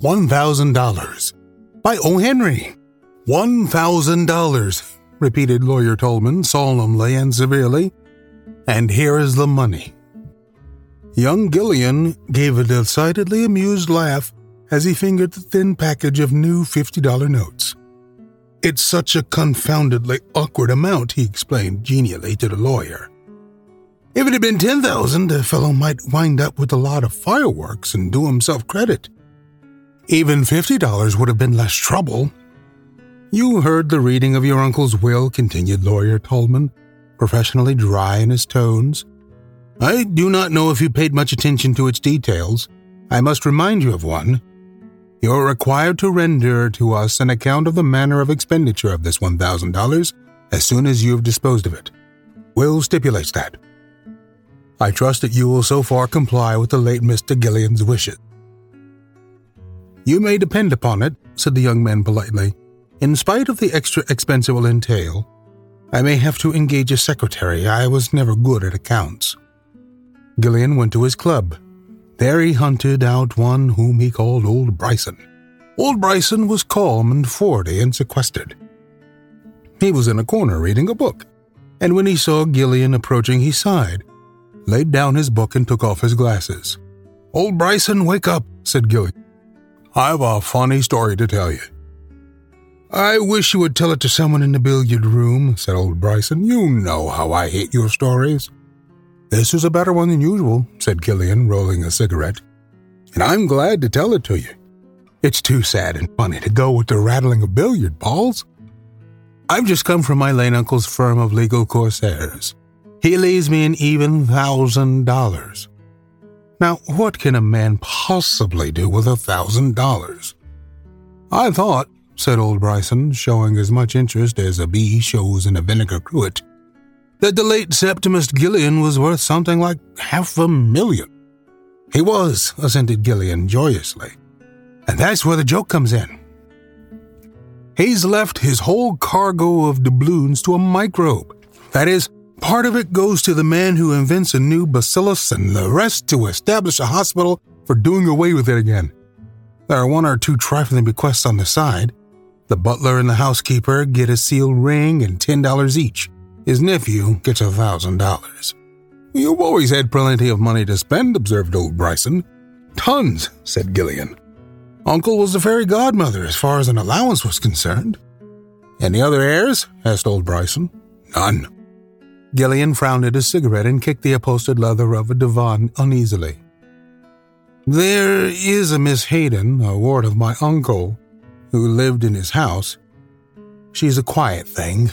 $1,000 by O. Henry. $1,000, repeated Lawyer Tolman solemnly and severely. And here is the money. Young Gillian gave a decidedly amused laugh as he fingered the thin package of new $50 notes. It's such a confoundedly awkward amount, he explained genially to the lawyer. If it had been 10,000, a fellow might wind up with a lot of fireworks and do himself credit. Even $50 would have been less trouble. You heard the reading of your uncle's will, continued Lawyer Tolman, professionally dry in his tones. I do not know if you paid much attention to its details. I must remind you of one. You are required to render to us an account of the manner of expenditure of this $1,000 as soon as you have disposed of it. Will stipulates that. I trust that you will so far comply with the late Mr. Gillian's wishes. You may depend upon it, said the young man politely. In spite of the extra expense it will entail, I may have to engage a secretary. I was never good at accounts. Gillian went to his club. There he hunted out one whom he called Old Bryson. Old Bryson was calm and forty and sequestered. He was in a corner reading a book, and when he saw Gillian approaching, he sighed, laid down his book, and took off his glasses. Old Bryson, wake up, said Gillian. I've a funny story to tell you. I wish you would tell it to someone in the billiard room, said old Bryson. You know how I hate your stories. This is a better one than usual, said Gillian, rolling a cigarette. And I'm glad to tell it to you. It's too sad and funny to go with the rattling of billiard balls. I've just come from my late uncle's firm of legal corsairs. He leaves me an even thousand dollars. Now, what can a man possibly do with a thousand dollars? I thought, said old Bryson, showing as much interest as a bee shows in a vinegar cruet, that the late Septimus Gillian was worth something like half a million. He was, assented Gillian joyously. And that's where the joke comes in. He's left his whole cargo of doubloons to a microbe. That is, Part of it goes to the man who invents a new bacillus, and the rest to establish a hospital for doing away with it again. There are one or two trifling bequests on the side. The butler and the housekeeper get a sealed ring and $10 each. His nephew gets a $1,000. You've always had plenty of money to spend, observed old Bryson. Tons, said Gillian. Uncle was the fairy godmother as far as an allowance was concerned. Any other heirs? asked old Bryson. None. Gillian frowned at his cigarette and kicked the upholstered leather of a divan uneasily. There is a Miss Hayden, a ward of my uncle, who lived in his house. She's a quiet thing,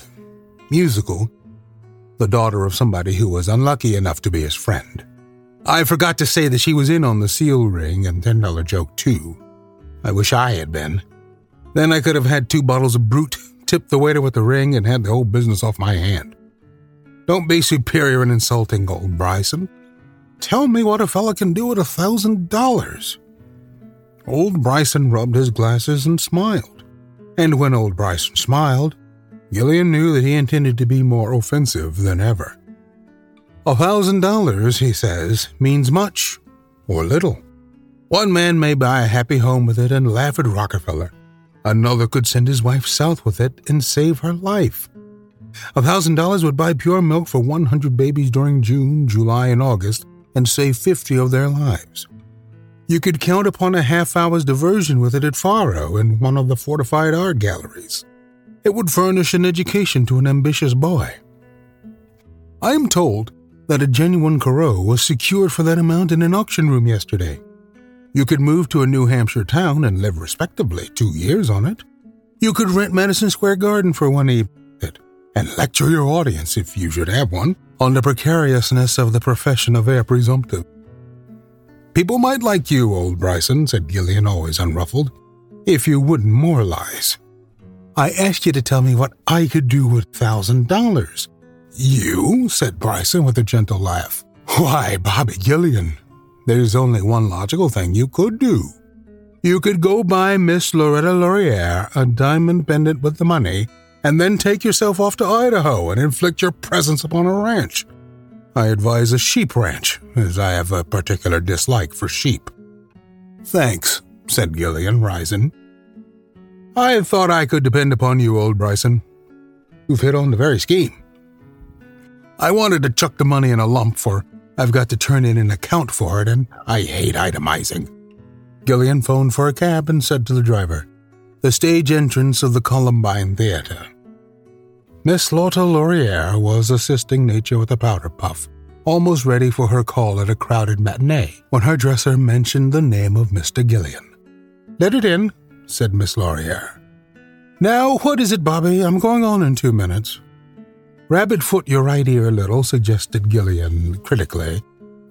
musical, the daughter of somebody who was unlucky enough to be his friend. I forgot to say that she was in on the seal ring and $10 joke, too. I wish I had been. Then I could have had two bottles of brut, tipped the waiter with the ring, and had the whole business off my hand. Don't be superior and insulting, old Bryson. Tell me what a fellow can do with a thousand dollars. Old Bryson rubbed his glasses and smiled. And when old Bryson smiled, Gillian knew that he intended to be more offensive than ever. A thousand dollars, he says, means much or little. One man may buy a happy home with it and laugh at Rockefeller. Another could send his wife south with it and save her life. A thousand dollars would buy pure milk for 100 babies during June, July, and August and save 50 of their lives. You could count upon a half hour's diversion with it at Faro in one of the fortified art galleries. It would furnish an education to an ambitious boy. I am told that a genuine Corot was secured for that amount in an auction room yesterday. You could move to a New Hampshire town and live respectably two years on it. You could rent Madison Square Garden for one evening and lecture your audience, if you should have one, on the precariousness of the profession of heir presumptive. People might like you, old Bryson, said Gillian, always unruffled. if you wouldn't moralize. I asked you to tell me what I could do with thousand dollars. You? said Bryson with a gentle laugh. Why, Bobby Gillian, there's only one logical thing you could do. You could go buy Miss Loretta Lauriere a diamond pendant with the money, and then take yourself off to Idaho and inflict your presence upon a ranch. I advise a sheep ranch, as I have a particular dislike for sheep. Thanks, said Gillian, rising. I thought I could depend upon you, old Bryson. You've hit on the very scheme. I wanted to chuck the money in a lump, for I've got to turn in an account for it, and I hate itemizing. Gillian phoned for a cab and said to the driver, The stage entrance of the Columbine Theater. Miss Lotta Lauriere was assisting Nature with a powder puff, almost ready for her call at a crowded matinee, when her dresser mentioned the name of Mr. Gillian. Let it in, said Miss Lauriere. Now, what is it, Bobby? I'm going on in two minutes. Rabbit foot your right ear a little, suggested Gillian critically.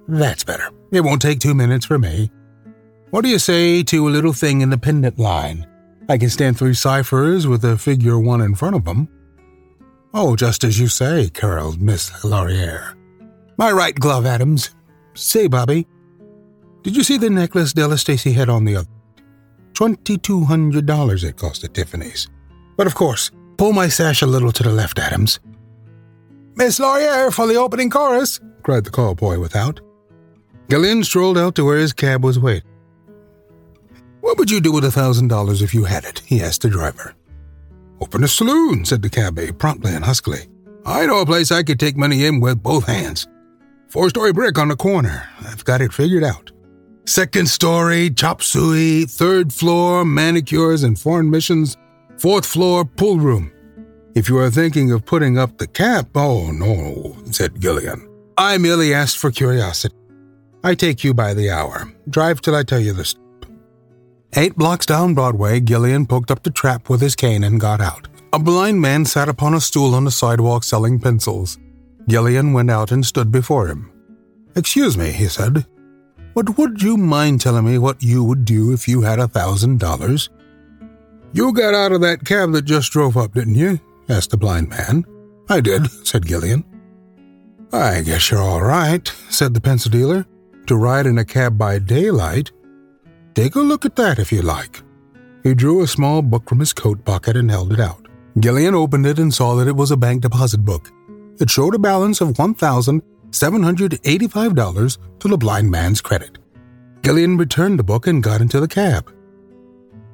That's better. It won't take two minutes for me. What do you say to a little thing in the pendant line? I can stand three ciphers with a figure one in front of them. Oh, just as you say, caroled Miss Lauriere. My right glove, Adams. Say, Bobby, did you see the necklace Della Stacey had on the other? Twenty-two hundred dollars it cost at Tiffany's. But of course, pull my sash a little to the left, Adams. Miss Lauriere for the opening chorus, cried the call boy without. Gillian strolled out to where his cab was waiting. What would you do with a thousand dollars if you had it? he asked the driver. Open a saloon, said the cabby promptly and huskily. I know a place I could take money in with both hands. Four story brick on the corner. I've got it figured out. Second story, chop suey. Third floor, manicures and foreign missions. Fourth floor, pool room. If you are thinking of putting up the cap, oh no, said Gillian. I merely asked for curiosity. I take you by the hour. Drive till I tell you the Eight blocks down Broadway, Gillian poked up the trap with his cane and got out. A blind man sat upon a stool on the sidewalk selling pencils. Gillian went out and stood before him. Excuse me, he said, but would you mind telling me what you would do if you had a thousand dollars? You got out of that cab that just drove up, didn't you? asked the blind man. I did, said Gillian. I guess you're all right, said the pencil dealer. To ride in a cab by daylight Take a look at that if you like. He drew a small book from his coat pocket and held it out. Gillian opened it and saw that it was a bank deposit book. It showed a balance of $1,785 to the blind man's credit. Gillian returned the book and got into the cab.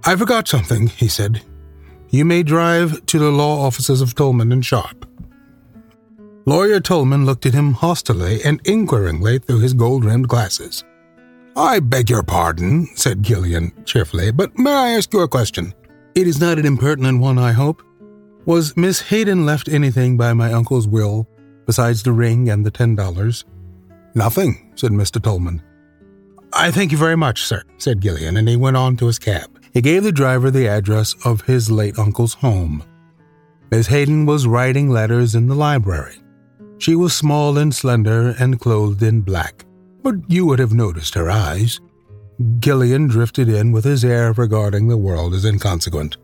I forgot something, he said. You may drive to the law offices of Tolman and Sharp. Lawyer Tolman looked at him hostilely and inquiringly through his gold rimmed glasses. I beg your pardon, said Gillian cheerfully, but may I ask you a question? It is not an impertinent one, I hope. Was Miss Hayden left anything by my uncle's will besides the ring and the ten dollars? Nothing, said Mr. Tolman. I thank you very much, sir, said Gillian, and he went on to his cab. He gave the driver the address of his late uncle's home. Miss Hayden was writing letters in the library. She was small and slender and clothed in black but you would have noticed her eyes. Gillian drifted in with his air of regarding the world as inconsequent.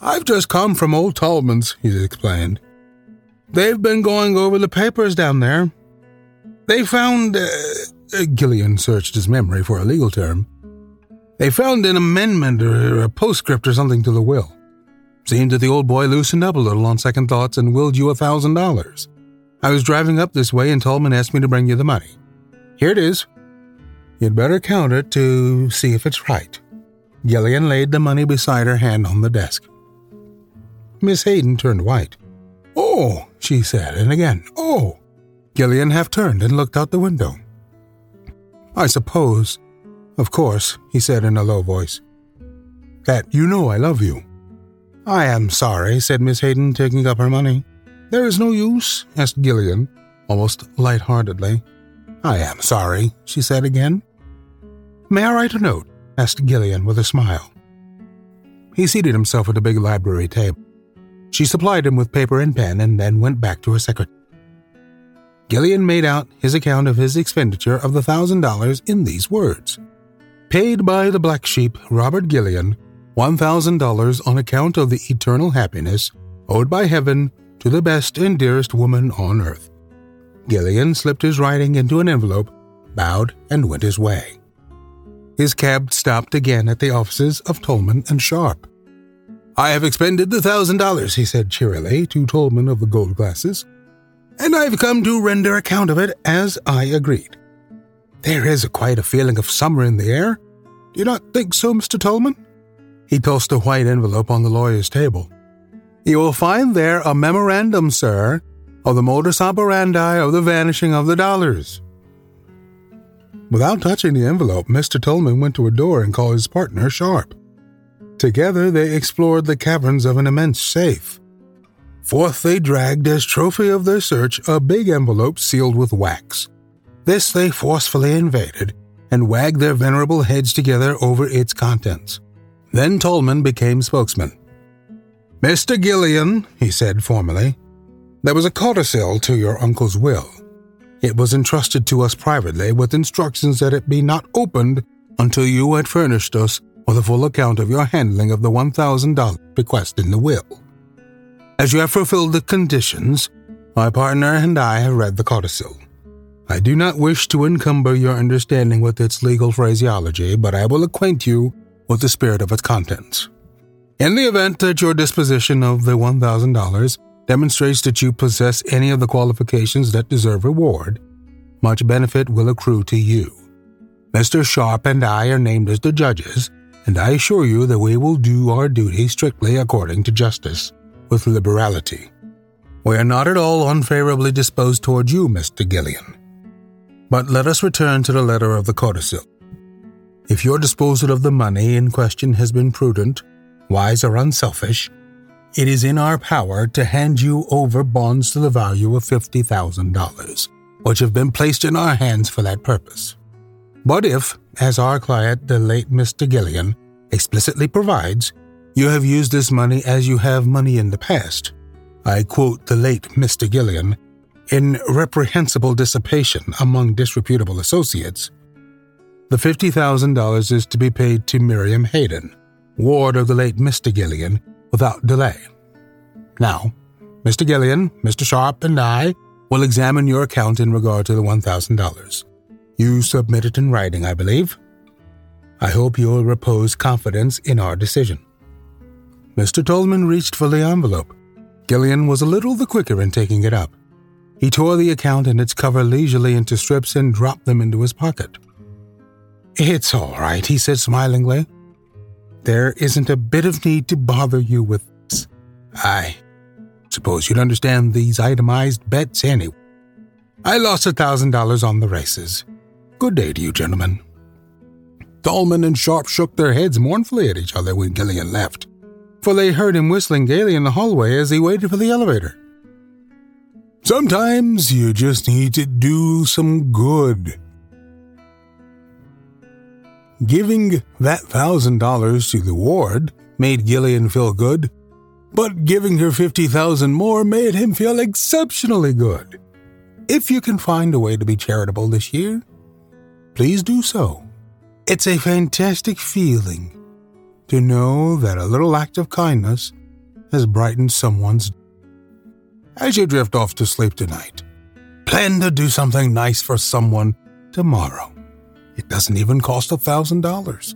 I've just come from old Tolman's, he explained. They've been going over the papers down there. They found. Uh, Gillian searched his memory for a legal term. They found an amendment or a postscript or something to the will. Seemed that the old boy loosened up a little on second thoughts and willed you a thousand dollars. I was driving up this way and Tolman asked me to bring you the money. Here it is. You'd better count it to see if it's right. Gillian laid the money beside her hand on the desk. Miss Hayden turned white. Oh, she said, and again, oh. Gillian half turned and looked out the window. I suppose, of course, he said in a low voice, that you know I love you. I am sorry, said Miss Hayden, taking up her money. There is no use, asked Gillian, almost light-heartedly. I am sorry, she said again. May I write a note? asked Gillian with a smile. He seated himself at a big library table. She supplied him with paper and pen and then went back to her secretary. Gillian made out his account of his expenditure of the thousand dollars in these words Paid by the black sheep, Robert Gillian, $1,000 on account of the eternal happiness owed by heaven to the best and dearest woman on earth. Gillian slipped his writing into an envelope, bowed, and went his way. His cab stopped again at the offices of Tolman and Sharp. I have expended the thousand dollars, he said cheerily to Tolman of the gold glasses, and I've come to render account of it as I agreed. There is a quite a feeling of summer in the air. Do you not think so, Mr. Tolman? He tossed a white envelope on the lawyer's table. You will find there a memorandum, sir, of the modus operandi of the vanishing of the dollars. Without touching the envelope, Mr. Tolman went to a door and called his partner Sharp. Together they explored the caverns of an immense safe. Forth they dragged as trophy of their search a big envelope sealed with wax. This they forcefully invaded and wagged their venerable heads together over its contents. Then Tolman became spokesman. Mr. Gillian, he said formally, there was a codicil to your uncle's will. It was entrusted to us privately with instructions that it be not opened until you had furnished us with a full account of your handling of the $1,000 bequest in the will. As you have fulfilled the conditions, my partner and I have read the codicil. I do not wish to encumber your understanding with its legal phraseology, but I will acquaint you with the spirit of its contents. In the event that your disposition of the $1,000 demonstrates that you possess any of the qualifications that deserve reward, much benefit will accrue to you. Mr. Sharp and I are named as the judges, and I assure you that we will do our duty strictly according to justice, with liberality. We are not at all unfavorably disposed toward you, Mr. Gillian. But let us return to the letter of the codicil. If your disposal of the money in question has been prudent, wise, or unselfish, it is in our power to hand you over bonds to the value of $50,000, which have been placed in our hands for that purpose. But if, as our client, the late Mr. Gillian, explicitly provides, you have used this money as you have money in the past, I quote the late Mr. Gillian, in reprehensible dissipation among disreputable associates, the $50,000 is to be paid to Miriam Hayden, ward of the late Mr. Gillian, without delay. Now, Mr. Gillian, Mr. Sharp, and I will examine your account in regard to the $1,000. You submit it in writing, I believe. I hope you will repose confidence in our decision. Mr. Tolman reached for the envelope. Gillian was a little the quicker in taking it up. He tore the account and its cover leisurely into strips and dropped them into his pocket. It's all right, he said smilingly. There isn't a bit of need to bother you with this. I suppose you'd understand these itemized bets anyway. I lost a thousand dollars on the races. Good day to you, gentlemen. Tolman and Sharp shook their heads mournfully at each other when Gillian left, for they heard him whistling gaily in the hallway as he waited for the elevator. Sometimes you just need to do some good, Giving that thousand dollars to the ward made Gillian feel good, but giving her fifty thousand more made him feel exceptionally good. If you can find a way to be charitable this year, please do so. It's a fantastic feeling to know that a little act of kindness has brightened someone's. day. As you drift off to sleep tonight, plan to do something nice for someone tomorrow. It doesn't even cost a thousand dollars.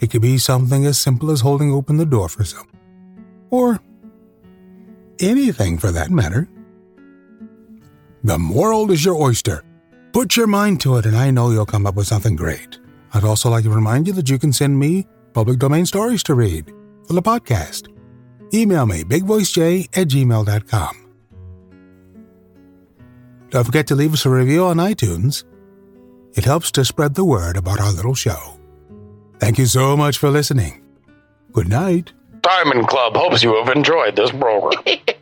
It could be something as simple as holding open the door for someone. Or anything for that matter. The moral is your oyster. Put your mind to it, and I know you'll come up with something great. I'd also like to remind you that you can send me public domain stories to read for the podcast. Email me, bigvoicej at gmail.com. Don't forget to leave us a review on iTunes it helps to spread the word about our little show. Thank you so much for listening. Good night. Diamond Club hopes you have enjoyed this program.